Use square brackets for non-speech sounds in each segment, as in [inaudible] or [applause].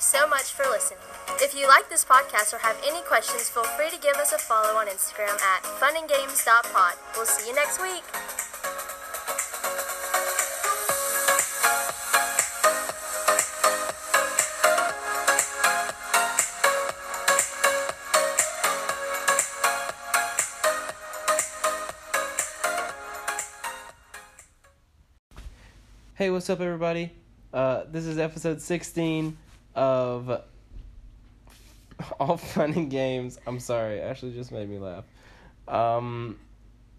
Thanks so much for listening. If you like this podcast or have any questions, feel free to give us a follow on Instagram at funandgames.pod. We'll see you next week. Hey, what's up, everybody? Uh, this is episode 16 of All [laughs] Fun and Games. I'm sorry, Ashley just made me laugh. Um,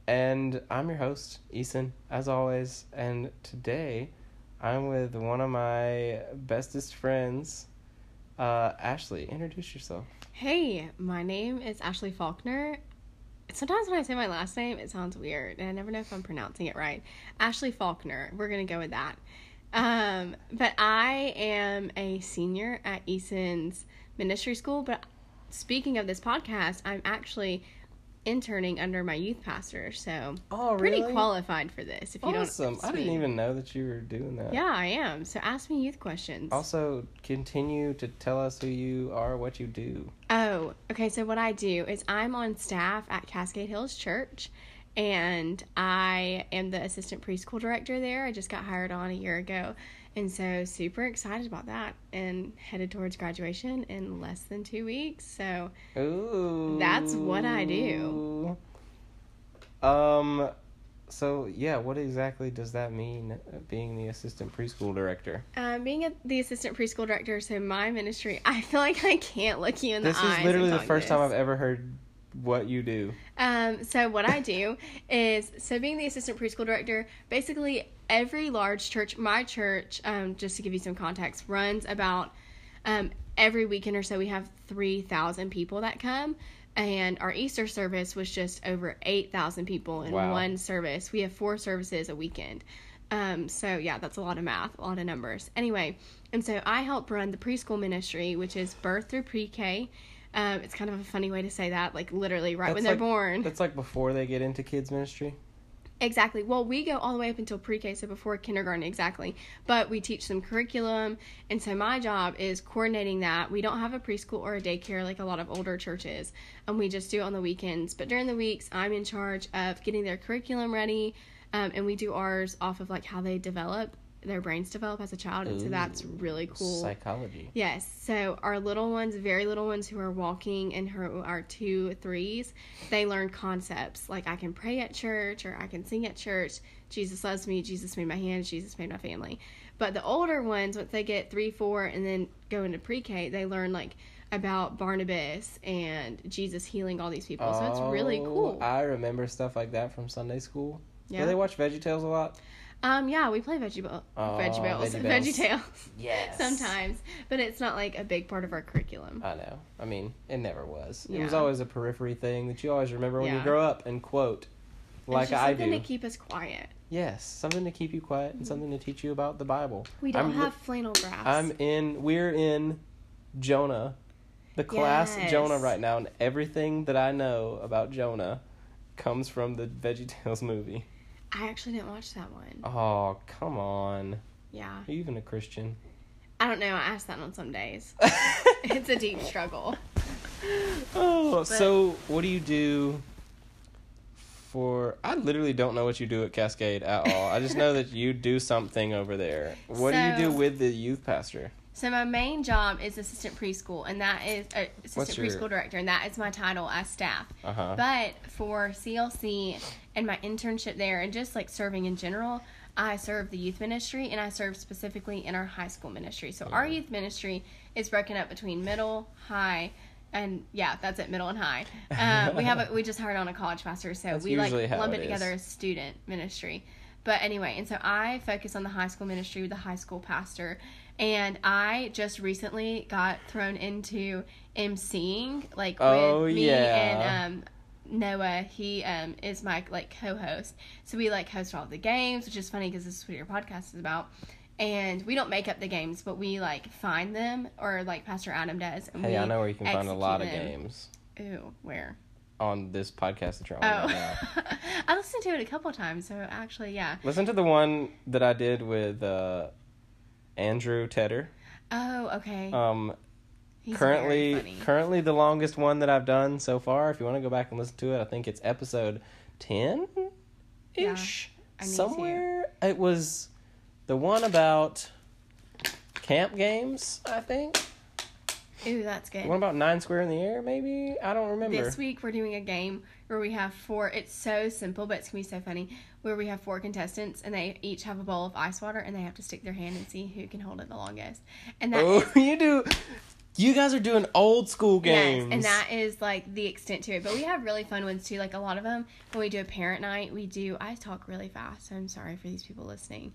and I'm your host, Eason, as always. And today, I'm with one of my bestest friends, uh, Ashley. Introduce yourself. Hey, my name is Ashley Faulkner. Sometimes when I say my last name, it sounds weird, and I never know if I'm pronouncing it right. Ashley Faulkner. We're gonna go with that. Um, but I am a senior at Eason's ministry school. But speaking of this podcast, I'm actually interning under my youth pastor, so Oh, pretty qualified for this. If you Awesome. don't, I didn't even know that you were doing that. Yeah, I am. So ask me youth questions. Also, continue to tell us who you are, what you do. Oh, okay. So what I do is I'm on staff at Cascade Hills Church, and I am the assistant preschool director there. I just got hired on a year ago, and so super excited about that, and headed towards graduation in less than two weeks. So Ooh. That's what I do. Um so yeah, what exactly does that mean uh, being the assistant preschool director? um, being a, the assistant preschool director, so my ministry, [laughs] I feel like I can't look you in This the eyes. This is literally the first time. I've ever heard what you do. Um, so what I do [laughs] is so being the assistant preschool director, basically every large church, my church, um, just to give you some context, runs about um, every weekend or so we have three thousand people that come. And our Easter service was just over eight thousand people in Wow. one service. We have four services a weekend. Um, so yeah, that's a lot of math, a lot of numbers. Anyway, and so I help run the preschool ministry, which is birth through pre-K. Um, it's kind of a funny way to say that, like literally right when That's they're like- born. That's like before they get into kids ministry. Exactly. Well, we go all the way up until pre-K, so before kindergarten, exactly. But we teach them curriculum, and so my job is coordinating that. We don't have a preschool or a daycare like a lot of older churches, and we just do it on the weekends. But during the weeks, I'm in charge of getting their curriculum ready, um, and we do ours off of like how they develop, their brains develop as a child, and so that's really cool. Psychology. Yes. So our little ones, very little ones who are walking and who are two threes, they learn concepts like I can pray at church or I can sing at church. Jesus loves me. Jesus made my hands. Jesus made my family. But the older ones, once they get three, four, and then go into pre-K, they learn like about Barnabas and Jesus healing all these people. so it's really Oh, cool. I remember stuff like that from Sunday school. Yeah. Do they watch VeggieTales a lot? Um, yeah, we play veggie ball, Oh, veggie Veggie [laughs] veggie tales Yes. sometimes, but it's not like a big part of our curriculum. I know. I mean, it never was. It was always a periphery thing that you always remember when you grow up and quote, like it's just I something do. to keep us quiet. Yes, something to keep you quiet and something to teach you about the Bible. We don't I'm have flannel graphs. I'm in. We're in Jonah, the class Yes. Jonah right now, and everything that I know about Jonah comes from the Veggie Tales [laughs] movie. I actually didn't watch that one. Oh, come on. Yeah. Are you even a Christian? I don't know. I ask that on some days. [laughs] it's a deep struggle. Oh, so what do you do for? I literally don't know what you do at Cascade at all. I just know that you do something over there. What do you do with the youth pastor? So my main job is assistant preschool, and that is uh, assistant your- preschool director, and that is my title as staff. Uh huh. But for CLC and my internship there, and just like serving in general, I serve the youth ministry, and I serve specifically in our high school ministry. So our youth ministry is broken up between middle, high, and yeah, that's it, middle and high. Uh, we have a, we just hired on a college pastor, so That's we like lump it it together as student ministry. But anyway, and so I focus on the high school ministry with the high school pastor. And I just recently got thrown into emceeing, like Oh, with me yeah. and um, Noah. He um, is my like co-host, so we like host all the games, which is funny because this is what your podcast is about. And we don't make up the games, but we like find them, or like Pastor Adam does. And Hey, we I know where you can find a lot of them. games Ooh, where? on this podcast that you're on Oh, right now. [laughs] I listened to it a couple times, so actually, yeah. Listen to the one that I did with uh, Andrew Tedder. Oh, okay. Um, He's currently, currently the longest one that I've done so far. If you want to go back and listen to it, I think it's episode ten ish. To. Somewhere it was the one about camp games. I think Ooh, that's good. What about nine square in the air. Maybe I don't remember. This week we're doing a game where we have four. It's so simple, but it's gonna be so funny. Where we have four contestants and they each have a bowl of ice water and they have to stick their hand and see who can hold it the longest. And that Oh, [laughs] you do. You guys are doing old school games. Yes, and that is like the extent to it. But we have really fun ones too. Like a lot of them, when we do a parent night, we do. I talk really fast, so I'm sorry for these people listening.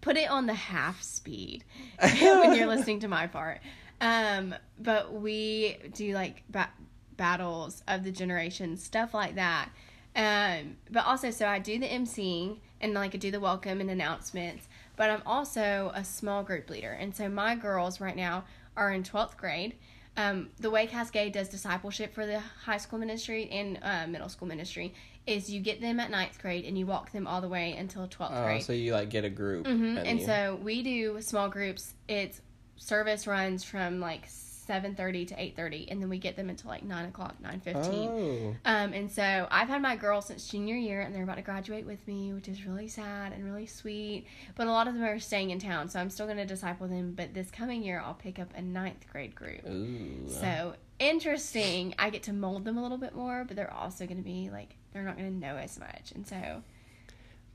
Put it on the half speed [laughs] when you're listening to my part. Um, but we do like ba- battles of the generations, stuff like that. Um, but also, so I do the emceeing and like I do the welcome and announcements. But I'm also a small group leader, and so my girls right now are in 12th grade. Um, the way Cascade does discipleship for the high school ministry and uh, middle school ministry is you get them at ninth grade and you walk them all the way until 12th Oh, grade. so you like get a group. hmm And you- so we do small groups. It's service runs from like 7.30 to 8.30 and then we get them until like 9 o'clock 9.15 Oh. um, and so I've had my girls since junior year, and they're about to graduate with me, which is really sad and really sweet. But a lot of them are staying in town, so I'm still going to disciple them. But this coming year, I'll pick up a ninth grade group. Ooh. So interesting. I get to mold them a little bit more, but they're also going to be like they're not going to know as much, and so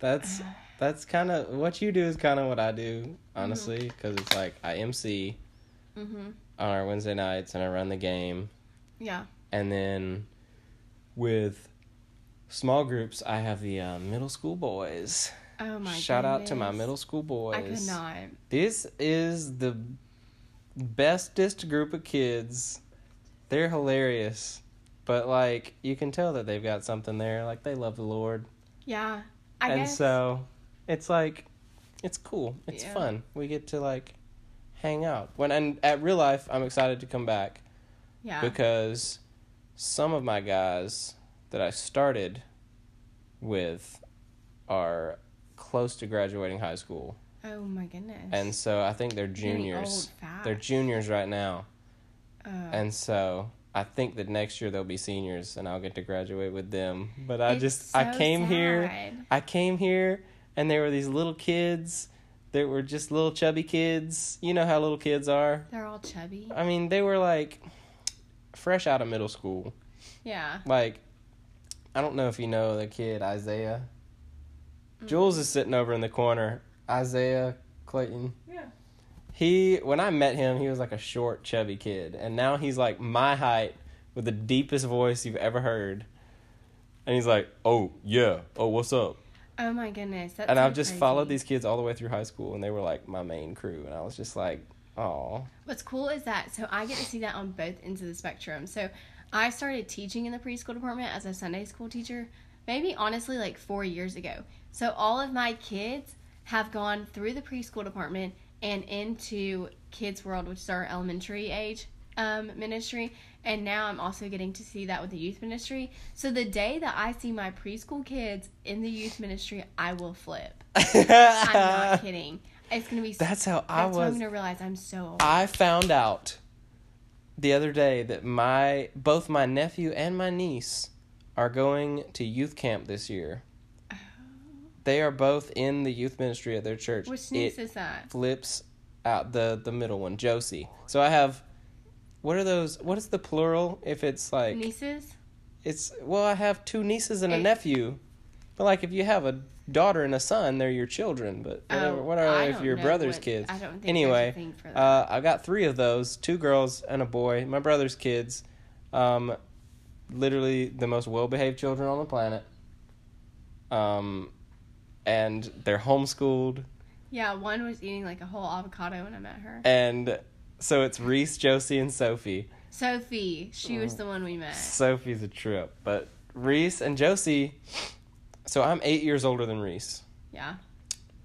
That's that's kind of what you do is kind of what I do, honestly, because it's like I MC hmm on our Wednesday nights and I run the game, yeah, and then with small groups I have the uh, middle school boys. oh my. Shout out to my middle school boys. I could not. This is the bestest group of kids. They're hilarious, but like you can tell that they've got something there. Like they love the Lord. Yeah, I and guess. so it's like it's cool it's Yeah. fun we get to like hang out when and at real life i'm excited to come back yeah. because some of my guys that i started with are close to graduating high school oh my goodness. and so i think they're juniors they're juniors right now Oh. and so I think that next year they'll be seniors and I'll get to graduate with them. But I It's just I so came here. I came here and there were these little kids that were just little chubby kids. You know how little kids are. They're all chubby. I mean, they were like fresh out of middle school. Yeah. Like I don't know if you know the kid Isaiah. Mm. Jules is sitting over in the corner. Isaiah Clayton. He when I met him, he was like a short, chubby kid, and now he's like my height with the deepest voice you've ever heard. And he's like, "Oh yeah, oh what's up?" Oh my goodness. That's and I've just crazy. followed these kids all the way through high school, and they were like my main crew, and I was just like, "Oh, What's cool is that so I get to see that on both ends of the spectrum. So I started teaching in the preschool department as a Sunday school teacher, maybe honestly like four years ago. So all of my kids have gone through the preschool department and into Kids World, which is our elementary age um, ministry. And now I'm also getting to see that with the youth ministry. So the day that I see my preschool kids in the youth ministry, I will flip. [laughs] I'm not kidding. It's gonna be. That's how I That's when I'm gonna realize I'm so old. I found out the other day that my both my nephew and my niece are going to youth camp this year. They are both in the youth ministry at their church. Which niece It is that? flips out the the middle one, Josie. So I have what are those? What is the plural if it's like Nieces? it's well I have two nieces and a It- nephew. But like if you have a daughter and a son, they're your children, but whatever, Oh, what are I if your brother's what- kids? I don't think anyway, a thing for that. uh, I've got three of those, two girls and a boy. My brother's kids, um, literally the most well-behaved children on the planet. Um, and they're homeschooled, yeah, one was eating like a whole avocado when I met her. and so it's Reese, Josie, and Sophie. Sophie, she Oh. was the one we met. Sophie's a trip, but Reese and Josie. So I'm eight years older than Reese. Yeah,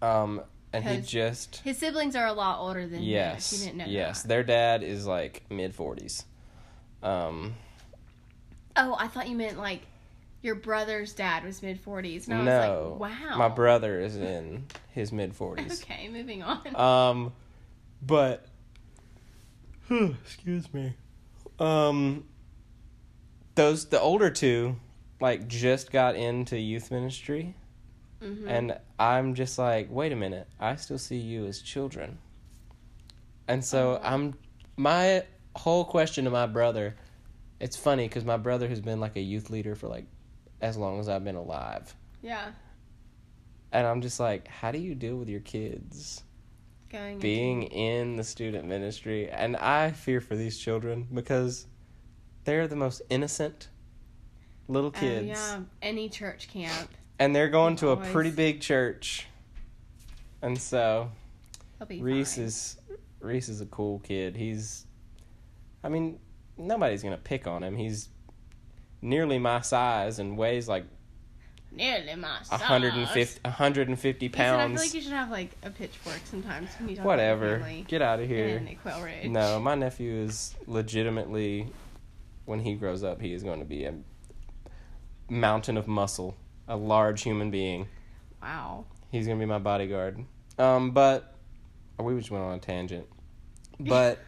Um, and he just his siblings are a lot older than yes, yes, that. their dad is like mid forties. Um, Oh, I thought you meant like your brother's dad was mid forties, and I no, was like, wow. my brother is in his mid forties. [laughs] Okay, moving on. Um, but [sighs] Excuse me. Um, those the older two, like just got into youth ministry, Mm-hmm. and I'm just like, wait a minute, I still see you as children, and so Aw. I'm my whole question to my brother. It's funny because my brother has been like a youth leader for like as long as I've been alive, yeah. and I'm just like, how do you deal with your kids? Going being into- in the student ministry and i fear for these children because they're the most innocent little Oh, kids yeah, any church camp. and they're going to a pretty big church and so reese fine. is reese is a cool kid he's i mean nobody's gonna pick on him he's nearly my size and weighs like nearly my size. 150 150 Ethan, I feel like you should have like a pitchfork sometimes when you talk whatever get out of here in Quail Ridge. No, my nephew is legitimately, when he grows up, he is going to be a mountain of muscle, a large human being. Wow. He's going to be my bodyguard. Um, but we just went on a tangent. But [laughs]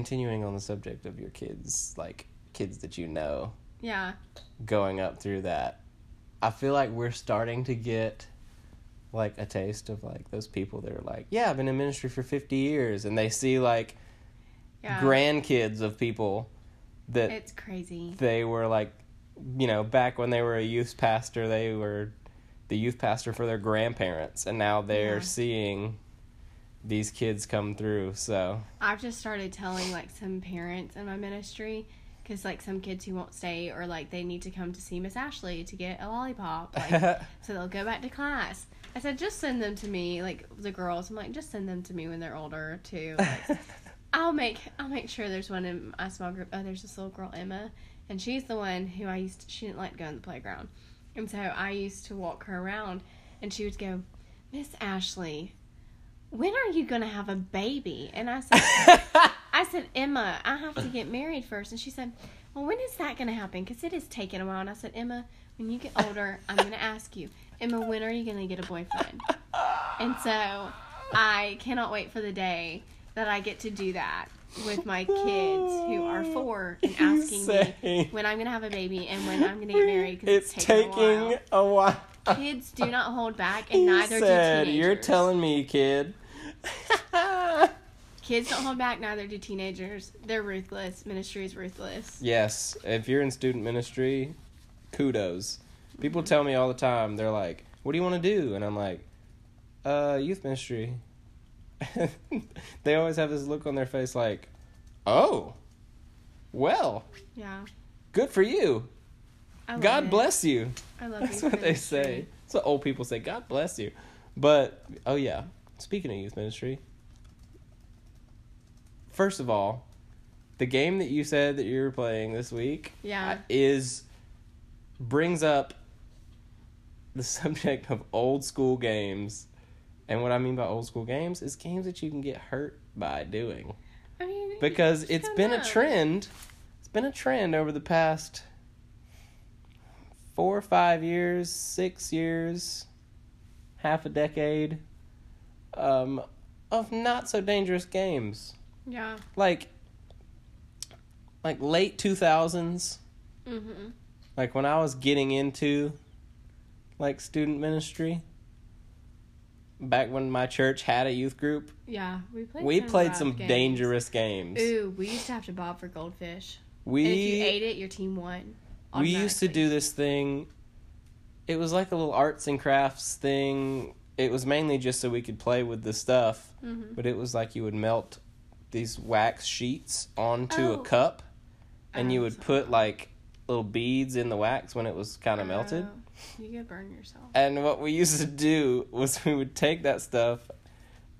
continuing on the subject of your kids, like kids that you know, Yeah. going up through that, I feel like we're starting to get like a taste of like those people that are like, yeah, I've been in ministry for 50 years and they see like Yeah. grandkids of people that It's crazy. they were like, you know, back when they were a youth pastor, they were the youth pastor for their grandparents and now they're Yeah. seeing these kids come through. So, I've just started telling like some parents in my ministry because like some kids who won't stay or like they need to come to see Miss Ashley to get a lollipop, like [laughs] so they'll go back to class. I said just send them to me, like the girls. I'm like just send them to me when they're older too. Like, [laughs] I'll make I'll make sure there's one in my small group. Oh, there's this little girl Emma, and she's the one who I used. To, she didn't like to go in the playground, and so I used to walk her around, and she would go, Miss Ashley, when are you gonna have a baby? And I said, [laughs] I said, Emma, I have to get married first, and she said, Well, when is that gonna happen? Because it is taking a while. And I said, Emma, when you get [laughs] older, I'm gonna ask you, Emma, when are you gonna get a boyfriend? And so I cannot wait for the day that I get to do that with my kids who are [laughs] four and asking me when I'm gonna have a baby and when I'm gonna get married it's it's, taking, a while. a while. Kids do not hold back, and He neither said, do teenagers. You're telling me, kid. [laughs] Kids don't hold back, neither do teenagers. They're ruthless. Ministry is ruthless. yes, if you're in student ministry, kudos. People tell me all the time, they're like, What do you want to do? And I'm like, Uh, youth ministry. [laughs] they always have this look on their face like, Oh, well, Yeah. good for you. God it. bless you. I love That's what they say. That's what old people say. God bless you. But oh yeah, speaking of youth ministry, first of all, the game that you said that you were playing this week Yeah. uh, is brings up the [laughs] subject of old school games. And what I mean by old school games is games that you can get hurt by doing I mean, because it's been know. a trend. It's been a trend over the past four, five years, six years, half a decade, um, of not so dangerous games. Yeah. Like, like late two thousands, Mhm. like when I was getting into, like student ministry. Back when my church had a youth group, Yeah. We played. we some played some games. dangerous games. Ooh, we used to have to bob for goldfish. We and if you ate it, your team won. We used to do this thing it was like a little arts and crafts thing it was mainly just so we could play with the stuff Mhm. but it was like you would melt these wax sheets onto a Oh. cup and you would so- put like little beads in the wax when it was kind of melted Oh, You could burn yourself. and what we used to do was we would take that stuff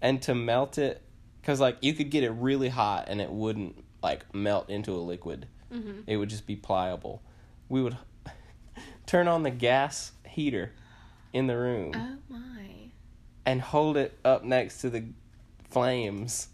and to melt it because like you could get it really hot and it wouldn't like melt into a liquid Mhm. it would just be pliable. We would [laughs] turn on the gas heater in the room Oh my. and hold it up next to the flames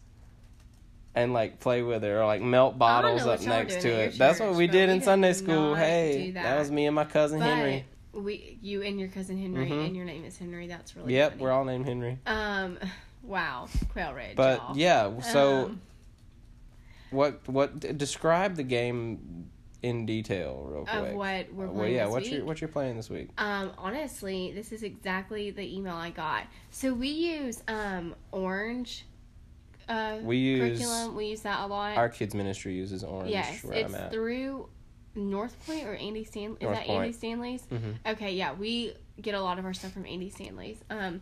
and like play with it or like melt bottles up next to it. That's what we did we in Sunday school. Hey, that. that. was me and my cousin But Henry. we, you and your cousin Henry, Mhm. and your name is Henry. That's really Yep, funny. we're all named Henry. Um, Wow, Quail Ridge. But y'all. yeah, so Um, what what describe the game in detail real quick. of what we're Uh, playing well, yeah, this what week. you what you're playing this week? Um, honestly, this is exactly the email I got. So we use um Orange. Uh, We use- curriculum. We use that a lot. Our kids ministry uses orange yes, where it's I'm at. through North Point or Andy Stanley. Is North that Andy Point. Stanley's? Mhm. Okay, yeah, we get a lot of our stuff from Andy Stanley's. Um,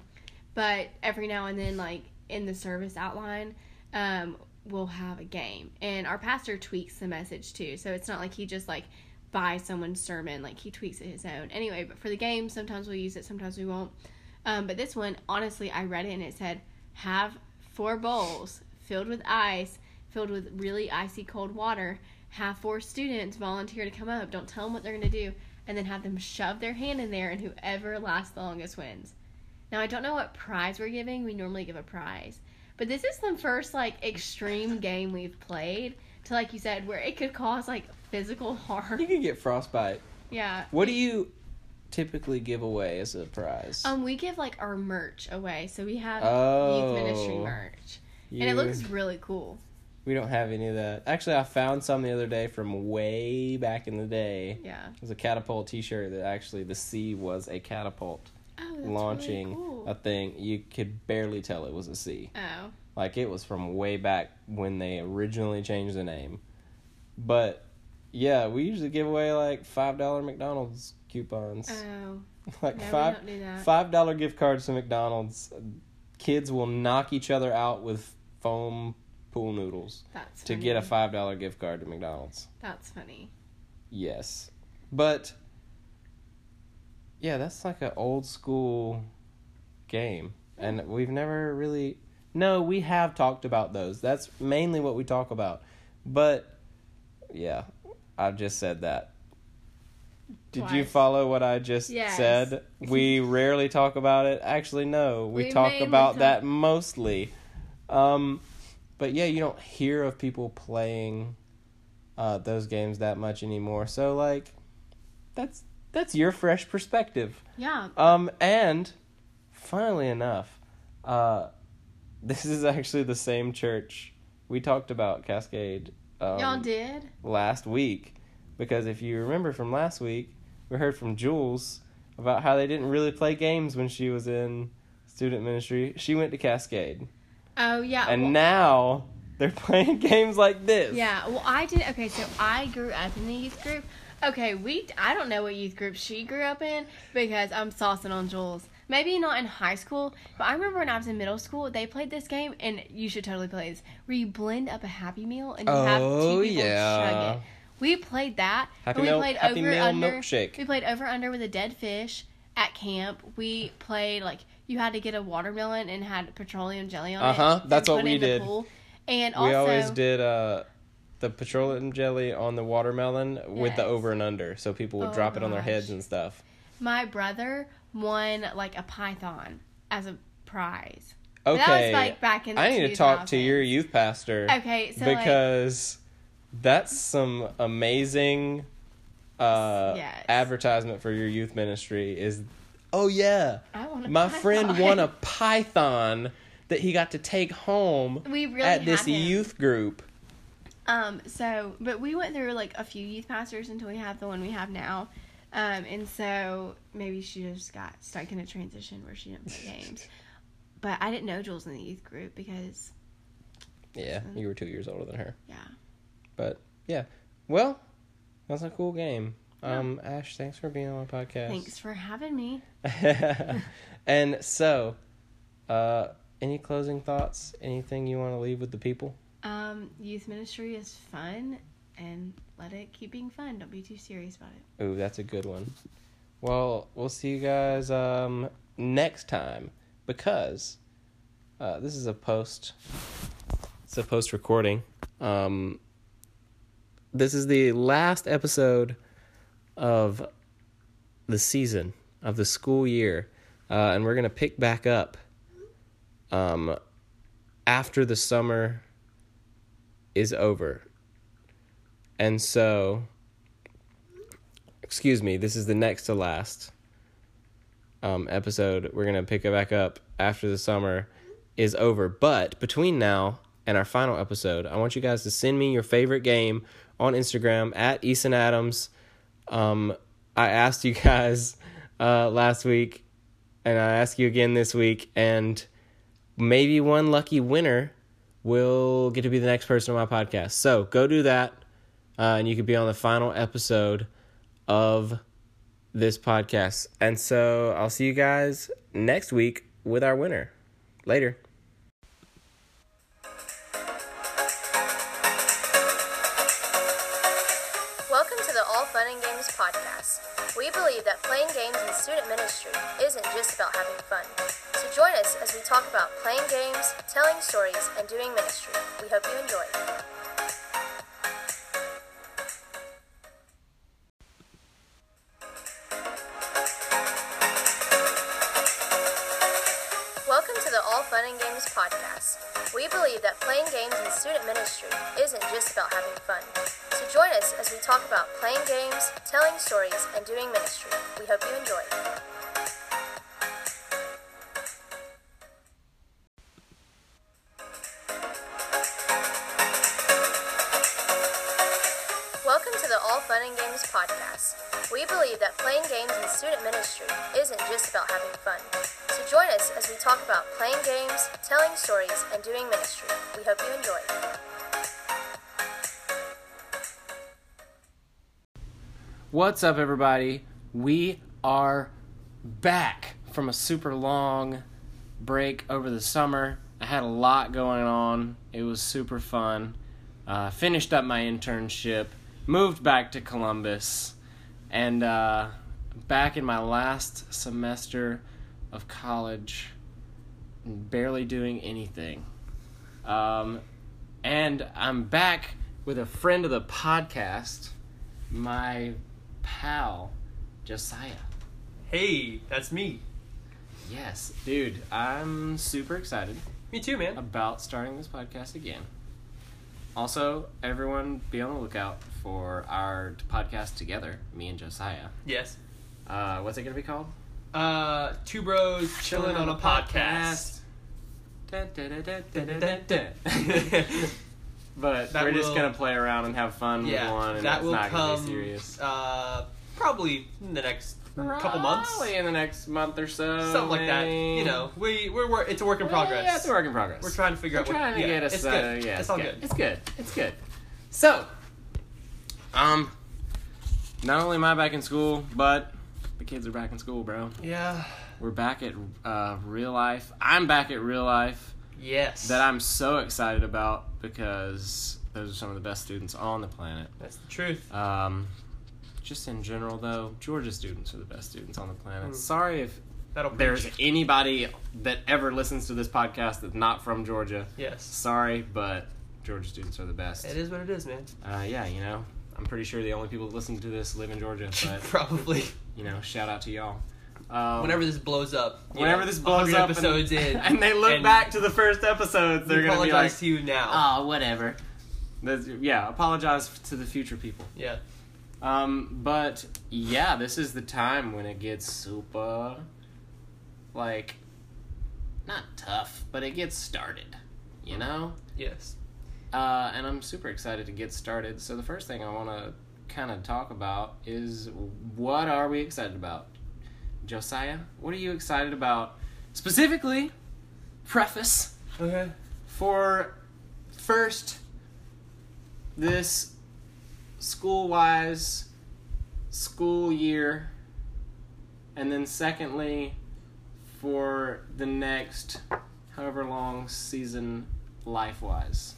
but every now and then, like in the service outline, um, we'll have a game, and our pastor tweaks the message too. So it's not like he just like buys someone's sermon; like he tweaks it his own. Anyway, but for the game, sometimes we'll use it, sometimes we won't. Um, but this one, honestly, I read it and it said have four bowls filled with ice, filled with really icy cold water. Have four students volunteer to come up. Don't tell them what they're going to do, and then have them shove their hand in there, and whoever lasts the longest wins. Now I don't know what prize we're giving. We normally give a prize, but this is the first like extreme game we've played to like you said where it could cause like physical harm. You can get frostbite. Yeah. What do you typically give away as a prize? Um, we give like our merch away, so we have Oh. youth ministry merch, and it looks really cool. We don't have any of that. Actually, I found some the other day from way back in the day. Yeah. It was a catapult T-shirt that actually the C was a catapult launching Really cool. a thing. You could barely tell it was a C. oh. Like it was from way back when they originally changed the name. But yeah, we usually give away like five dollar McDonald's coupons. Oh. [laughs] like No, five don't do that. five dollar gift cards to McDonald's. Kids will knock each other out with foam pool noodles That's to funny. get a five dollar gift card to McDonald's. That's funny. Yes, but yeah, that's like an old school game, and we've never really. No, we have talked about those. That's mainly what we talk about. But yeah, I've just said that. Did you follow what I just Yes. said? [laughs] We rarely talk about it. Actually, no, we, We talk about talk- that mostly. Um, but yeah, you don't hear of people playing uh, those games that much anymore. So like, that's that's your fresh perspective. Yeah. Um, and funnily enough, uh, [laughs] this is actually the same church we talked about Cascade. Um, Y'all did? last week because if you remember from last week, we heard from Jules about how they didn't really play games when she was in student ministry. She went to Cascade, Oh yeah. and well- now they're [laughs] playing games like this. Yeah, well, I did. Okay, so I grew up in the youth group. Okay, we. I don't know what youth group she grew up in because I'm saucing on Jules. Maybe not in high school, but I remember when I was in middle school, they played this game, and you should totally play this. Where you blend up a Happy Meal and you have Oh, two people yeah. chug it. We played that. Happy and we Meal- played Happy over Meal under. milkshake. We played over under with a dead fish at camp. We played like you had to get a watermelon and had petroleum jelly on it. Uh-huh, and that's what it we in the did. pool. And we also, always did uh, the petroleum jelly on the watermelon with the over and under, so people would Oh, drop it on their heads and stuff. My brother won like a python as a prize. But that was, Okay, like, back in the I need to talk to your youth pastor. Okay, so like, because that's some amazing uh Yes. advertisement for your youth ministry is oh yeah I want a my friend won a python that he got to take home really at this youth group Um. So, but we went through like a few youth pastors until we have the one we have now. Um. And so maybe she just got stuck in a transition where she didn't play [laughs] games. But I didn't know Jules in the youth group because yeah you were two years older than her yeah. but yeah well that's a cool game um ash thanks for being on my podcast Thanks for having me. [laughs] [laughs] and so uh any closing thoughts anything you want to leave with the people Um. Youth ministry is fun, and let it keep being fun. Don't be too serious about it. Ooh, that's a good one. Well, we'll see you guys um, next time because uh, this is a post. It's a post recording. Um, this is the last episode of the season of the school year, uh, and we're gonna pick back up um, after the summer is over. And so, excuse me, this is the next to last um, episode. We're gonna pick it back up after the summer is over. But between now and our final episode, I want you guys to send me your favorite game on Instagram at Eason Adams. Um, I asked you [laughs] guys uh, last week, and I ask you again this week, and maybe one lucky winner will get to be the next person on my podcast. So go do that, uh, and you could be on the final episode of this podcast. And so I'll see you guys next week with our winner. Later. Talk about playing games, telling stories, and doing ministry. We hope you enjoy. Welcome to the All Fun and Games podcast. We believe that playing games in student ministry isn't just about having fun. So join us as we talk about playing games, telling stories, and doing ministry. We hope you enjoy. Talk about playing games, telling stories, and doing ministry. We hope you enjoy. What's up, everybody? We are back from a super long break over the summer. I had a lot going on. It was super fun. Uh, finished up my internship, moved back to Columbus, and uh, back in my last semester of college, barely doing anything. Um, and I'm back with a friend of the podcast, my pal, Josiah. Hey, that's me. Yes, dude, I'm super excited Me too, man. about starting this podcast again. Also, everyone be on the lookout for our podcast together, me and Josiah. Yes. Uh, what's it gonna be called? Uh, two bros chilling on a podcast. [laughs] But That we're just will- gonna play around and have fun Yeah, with one, and that it's will not gonna come. be serious. Uh, probably in the next couple months, Probably in the next month or so. something like that. You know, we we're, we're it's a work in progress. Yeah, it's a work in progress. We're trying to figure We're out what. trying to yeah, get us. It's uh, good. yeah, it's all good. It's good. It's good. So, um, not only am I back in school, but the kids are back in school, bro. Yeah. We're back at uh, real life. I'm back at real life Yes. that I'm so excited about because those are some of the best students on the planet. That's the truth. Um, just in general, though, Georgia students are the best students on the planet. Mm. Sorry if That'll there's preach. anybody that ever listens to this podcast that's not from Georgia. Yes. Sorry, but Georgia students are the best. It is what it is, man. Uh, yeah, you know, I'm pretty sure the only people that listen to this live in Georgia, [laughs] but Probably. You know, shout out to y'all. Um, Whenever this blows up. whenever know, this blows up, episodes and, in, [laughs] and they look and back to the first episodes, they're we gonna be apologize like, to you now. "Oh, whatever." That's, yeah, apologize to the future people. yeah. Um, but yeah, this is the time when it gets super, like, not tough, but it gets started. You know. Yes. Uh, and I'm super excited to get started. So the first thing I want to kind of talk about is what are we excited about? Josiah, what are you excited about? Specifically, preface Okay. for first this school wise school year, and then secondly for the next however long season life wise.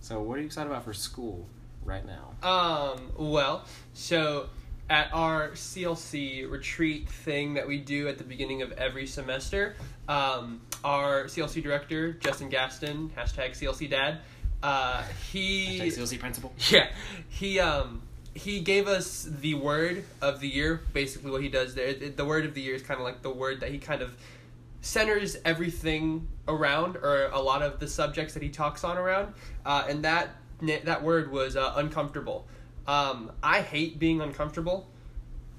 So, what are you excited about for school right now? Um, well, so at our CLC retreat thing that we do at the beginning of every semester, um, our CLC director, Justin Gaston, hashtag CLC dad, uh, he CLC principal. [laughs] yeah, he um he gave us the word of the year. Basically, what he does there, it- the word of the year is kind of like the word that he kind of centers everything around, or a lot of the subjects that he talks on around. Uh, and that that word was uh, uncomfortable. Um, I hate being uncomfortable,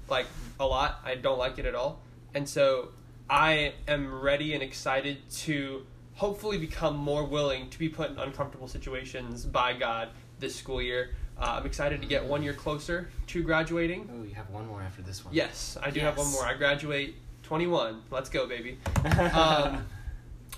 like a lot. I don't like it at all, and so I am ready and excited to hopefully become more willing to be put in uncomfortable situations by God this school year. Uh, I'm excited to get one year closer to graduating. Oh, you have one more after this one. Yes, I do have one more. I graduate 21. Let's go, baby. [laughs] Um,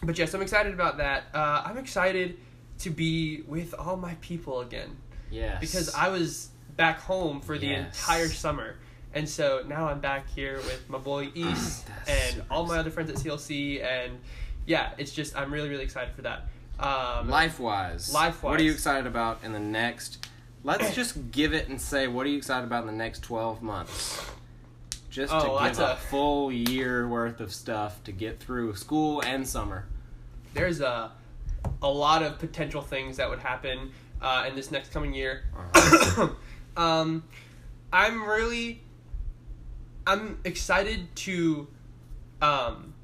but yes, I'm excited about that. Uh, I'm excited to be with all my people again yes. because I was back home for the Yes. entire summer. And so now I'm back here with my boy East and all my other friends at CLC. And yeah, it's just, I'm really, really excited for that. Um, Life wise. Life-wise. What are you excited about in the next? Let's just give it and say, what are you excited about in the next 12 months? Just Oh, to give a, a- full year worth of stuff to get through school and summer. There's a, a lot of potential things that would happen uh, in this next coming year. Uh-huh. [coughs] um, I'm really, I'm excited to, um,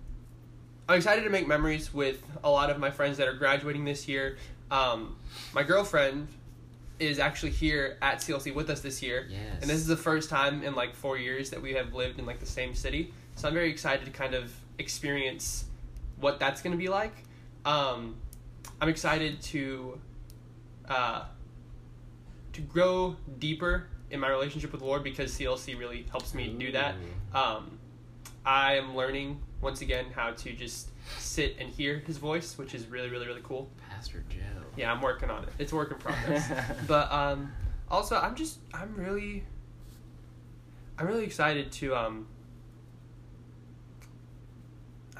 I'm excited to make memories with a lot of my friends that are graduating this year. Um, my girlfriend is actually here at CLC with us this year, Yes. and this is the first time in like four years that we have lived in like the same city. So I'm very excited to kind of experience what that's going to be like. Um, I'm excited to uh, to grow deeper in my relationship with the Lord because CLC really helps me do that. Um, I am learning once again how to just sit and hear His voice, which is really, really, really cool. Pastor Joe. Yeah, I'm working on it. It's a work in progress. [laughs] but um, also, I'm just, I'm really, I'm really excited to, um,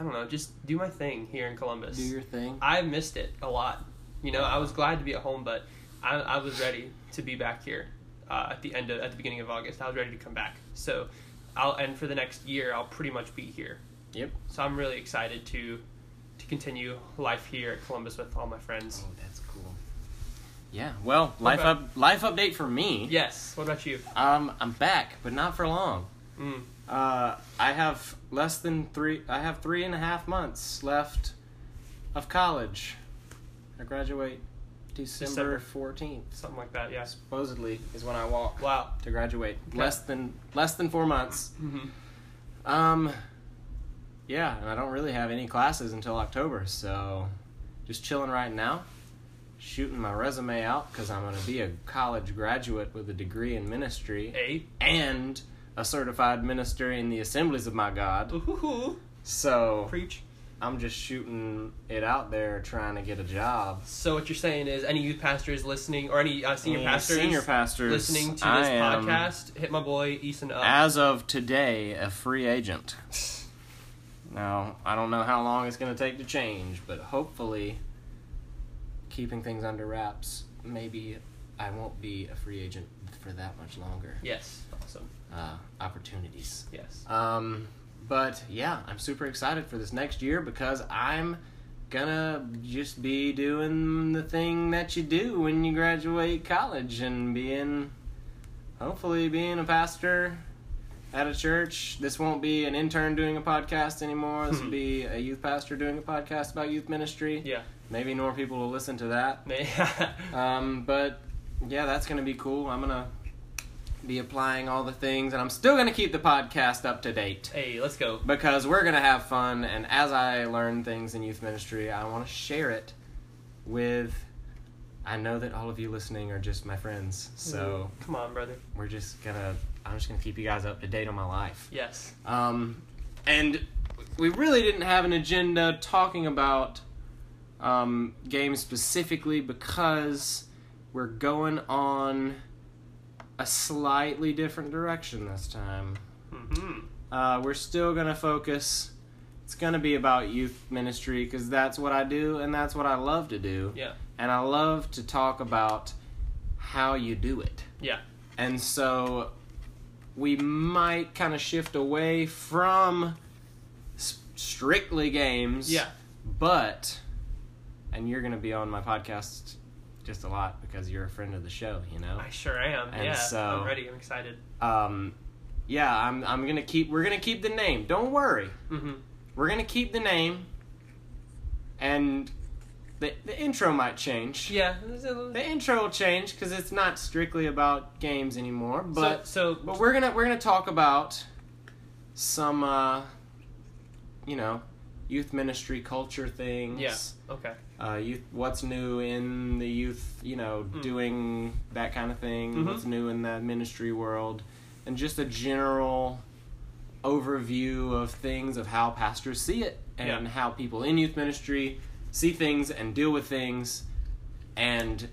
I don't know, just do my thing here in Columbus. Do your thing. I missed it a lot. You know, I was glad to be at home, but I, I was ready to be back here uh, at the end of at the beginning of August. I was ready to come back. So, I'll and for the next year, I'll pretty much be here. Yep. So I'm really excited to to continue life here at Columbus with all my friends. Oh, that's cool. Yeah. Well, life up, life update for me. Yes. What about you? Um, I'm back, but not for long. Mm. Uh, I have less than three. I have three and a half months left of college. I graduate December fourteenth. Something like that. Yeah. Supposedly is when I walk Wow. to graduate. Okay. Less than less than four months. [laughs] hmm Um, yeah, and I don't really have any classes until October, so just chilling right now, shooting my resume out because I'm going to be a college graduate with a degree in ministry A. and a certified minister in the assemblies of my God. Ooh. So Preach. I'm just shooting it out there, trying to get a job. So what you're saying is, any youth pastors listening, or any uh, senior Any pastors, senior pastors listening to this podcast, hit my boy Easton up. As of today, a free agent. Now, I don't know how long it's going to take to change, but hopefully, keeping things under wraps, maybe I won't be a free agent for that much longer. yes. Awesome. Uh, opportunities. Yes. Um, but yeah, I'm super excited for this next year because I'm gonna just be doing the thing that you do when you graduate college and being, hopefully, being a pastor at a church. This won't be an intern doing a podcast anymore. This will [laughs] be a youth pastor doing a podcast about youth ministry. Yeah. Maybe more people will listen to that. [laughs] Um, but yeah, that's gonna be cool. I'm gonna be applying all the things, and I'm still gonna keep the podcast up to date hey, let's go. because we're gonna have fun. And as I learn things in youth ministry, I want to share it with. I know that all of you listening are just my friends, so Come on, brother. we're just gonna. I'm just gonna keep you guys up to date on my life. Yes. Um, and we really didn't have an agenda talking about um, games specifically because we're going on a slightly different direction this time. hmm Uh, we're still going to focus. It's going to be about youth ministry because that's what I do and that's what I love to do. Yeah. And I love to talk about how you do it. Yeah. And so we might kind of shift away from strictly games. Yeah. But, and you're going to be on my podcast just a lot because you're a friend of the show, you know? I sure am. And yeah. so- I'm ready. I'm excited. Um, yeah, I'm, I'm going to keep, we're to keep the name. Don't worry. hmm We're going to keep the name. And the, the intro might change. Yeah. The intro will change because it's not strictly about games anymore, but so, so but we're gonna we're gonna talk about some uh, you know youth ministry culture things. Yeah. Okay. Uh, youth, what's new in the youth? You know, Mm. doing that kind of thing. Mhm. What's new in the ministry world, and just a general overview of things of how pastors see it and Yeah. how people in youth ministry see things and deal with things and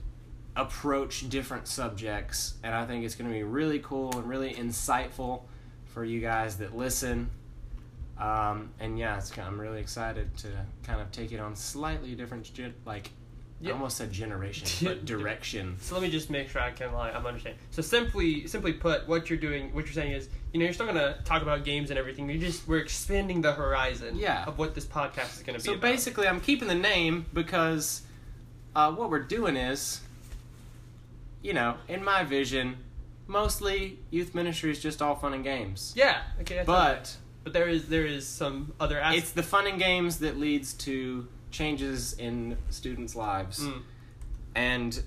approach different subjects and i think it's going to be really cool and really insightful for you guys that listen um, and yeah it's, i'm really excited to kind of take it on slightly different like Yeah. i almost said generation [laughs] but direction So let me just make sure I can like I'm understanding. So simply simply put, what you're doing, what you're saying is, you know, you're still gonna talk about games and everything. You just we're expanding the horizon Yeah. of what this podcast is gonna be. So about. basically, I'm keeping the name because uh, what we're doing is, you know, in my vision, mostly youth ministry is just all fun and games. yeah, okay, But but there is there is some other aspects. it's the fun and games that leads to changes in students' lives. Mm, And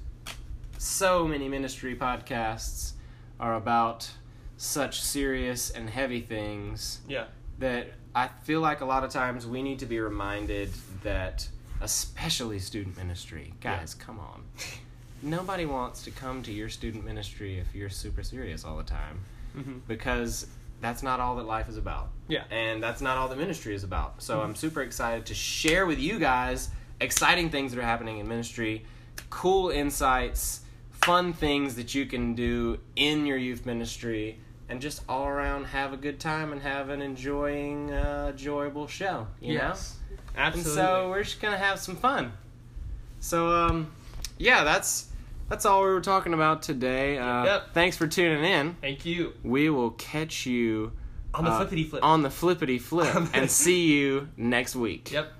so many ministry podcasts are about such serious and heavy things yeah, that I feel like a lot of times we need to be reminded that, especially student ministry, guys, come on. [laughs] Nobody wants to come to your student ministry if you're super serious all the time hmm because that's not all that life is about. Yeah. And that's not all that ministry is about. So I'm super excited to share with you guys exciting things that are happening in ministry, cool insights, fun things that you can do in your youth ministry, and just all around have a good time and have an enjoying, uh, enjoyable show. You yes, know? And so we're just gonna have some fun. So um, yeah, that's that's all we were talking about today. Uh, Yep. Thanks for tuning in. Thank you We will catch you on the uh, flippity flip. on the flippity flip [laughs] and see you next week. Yep.